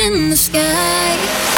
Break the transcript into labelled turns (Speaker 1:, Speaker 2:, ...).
Speaker 1: in the sky.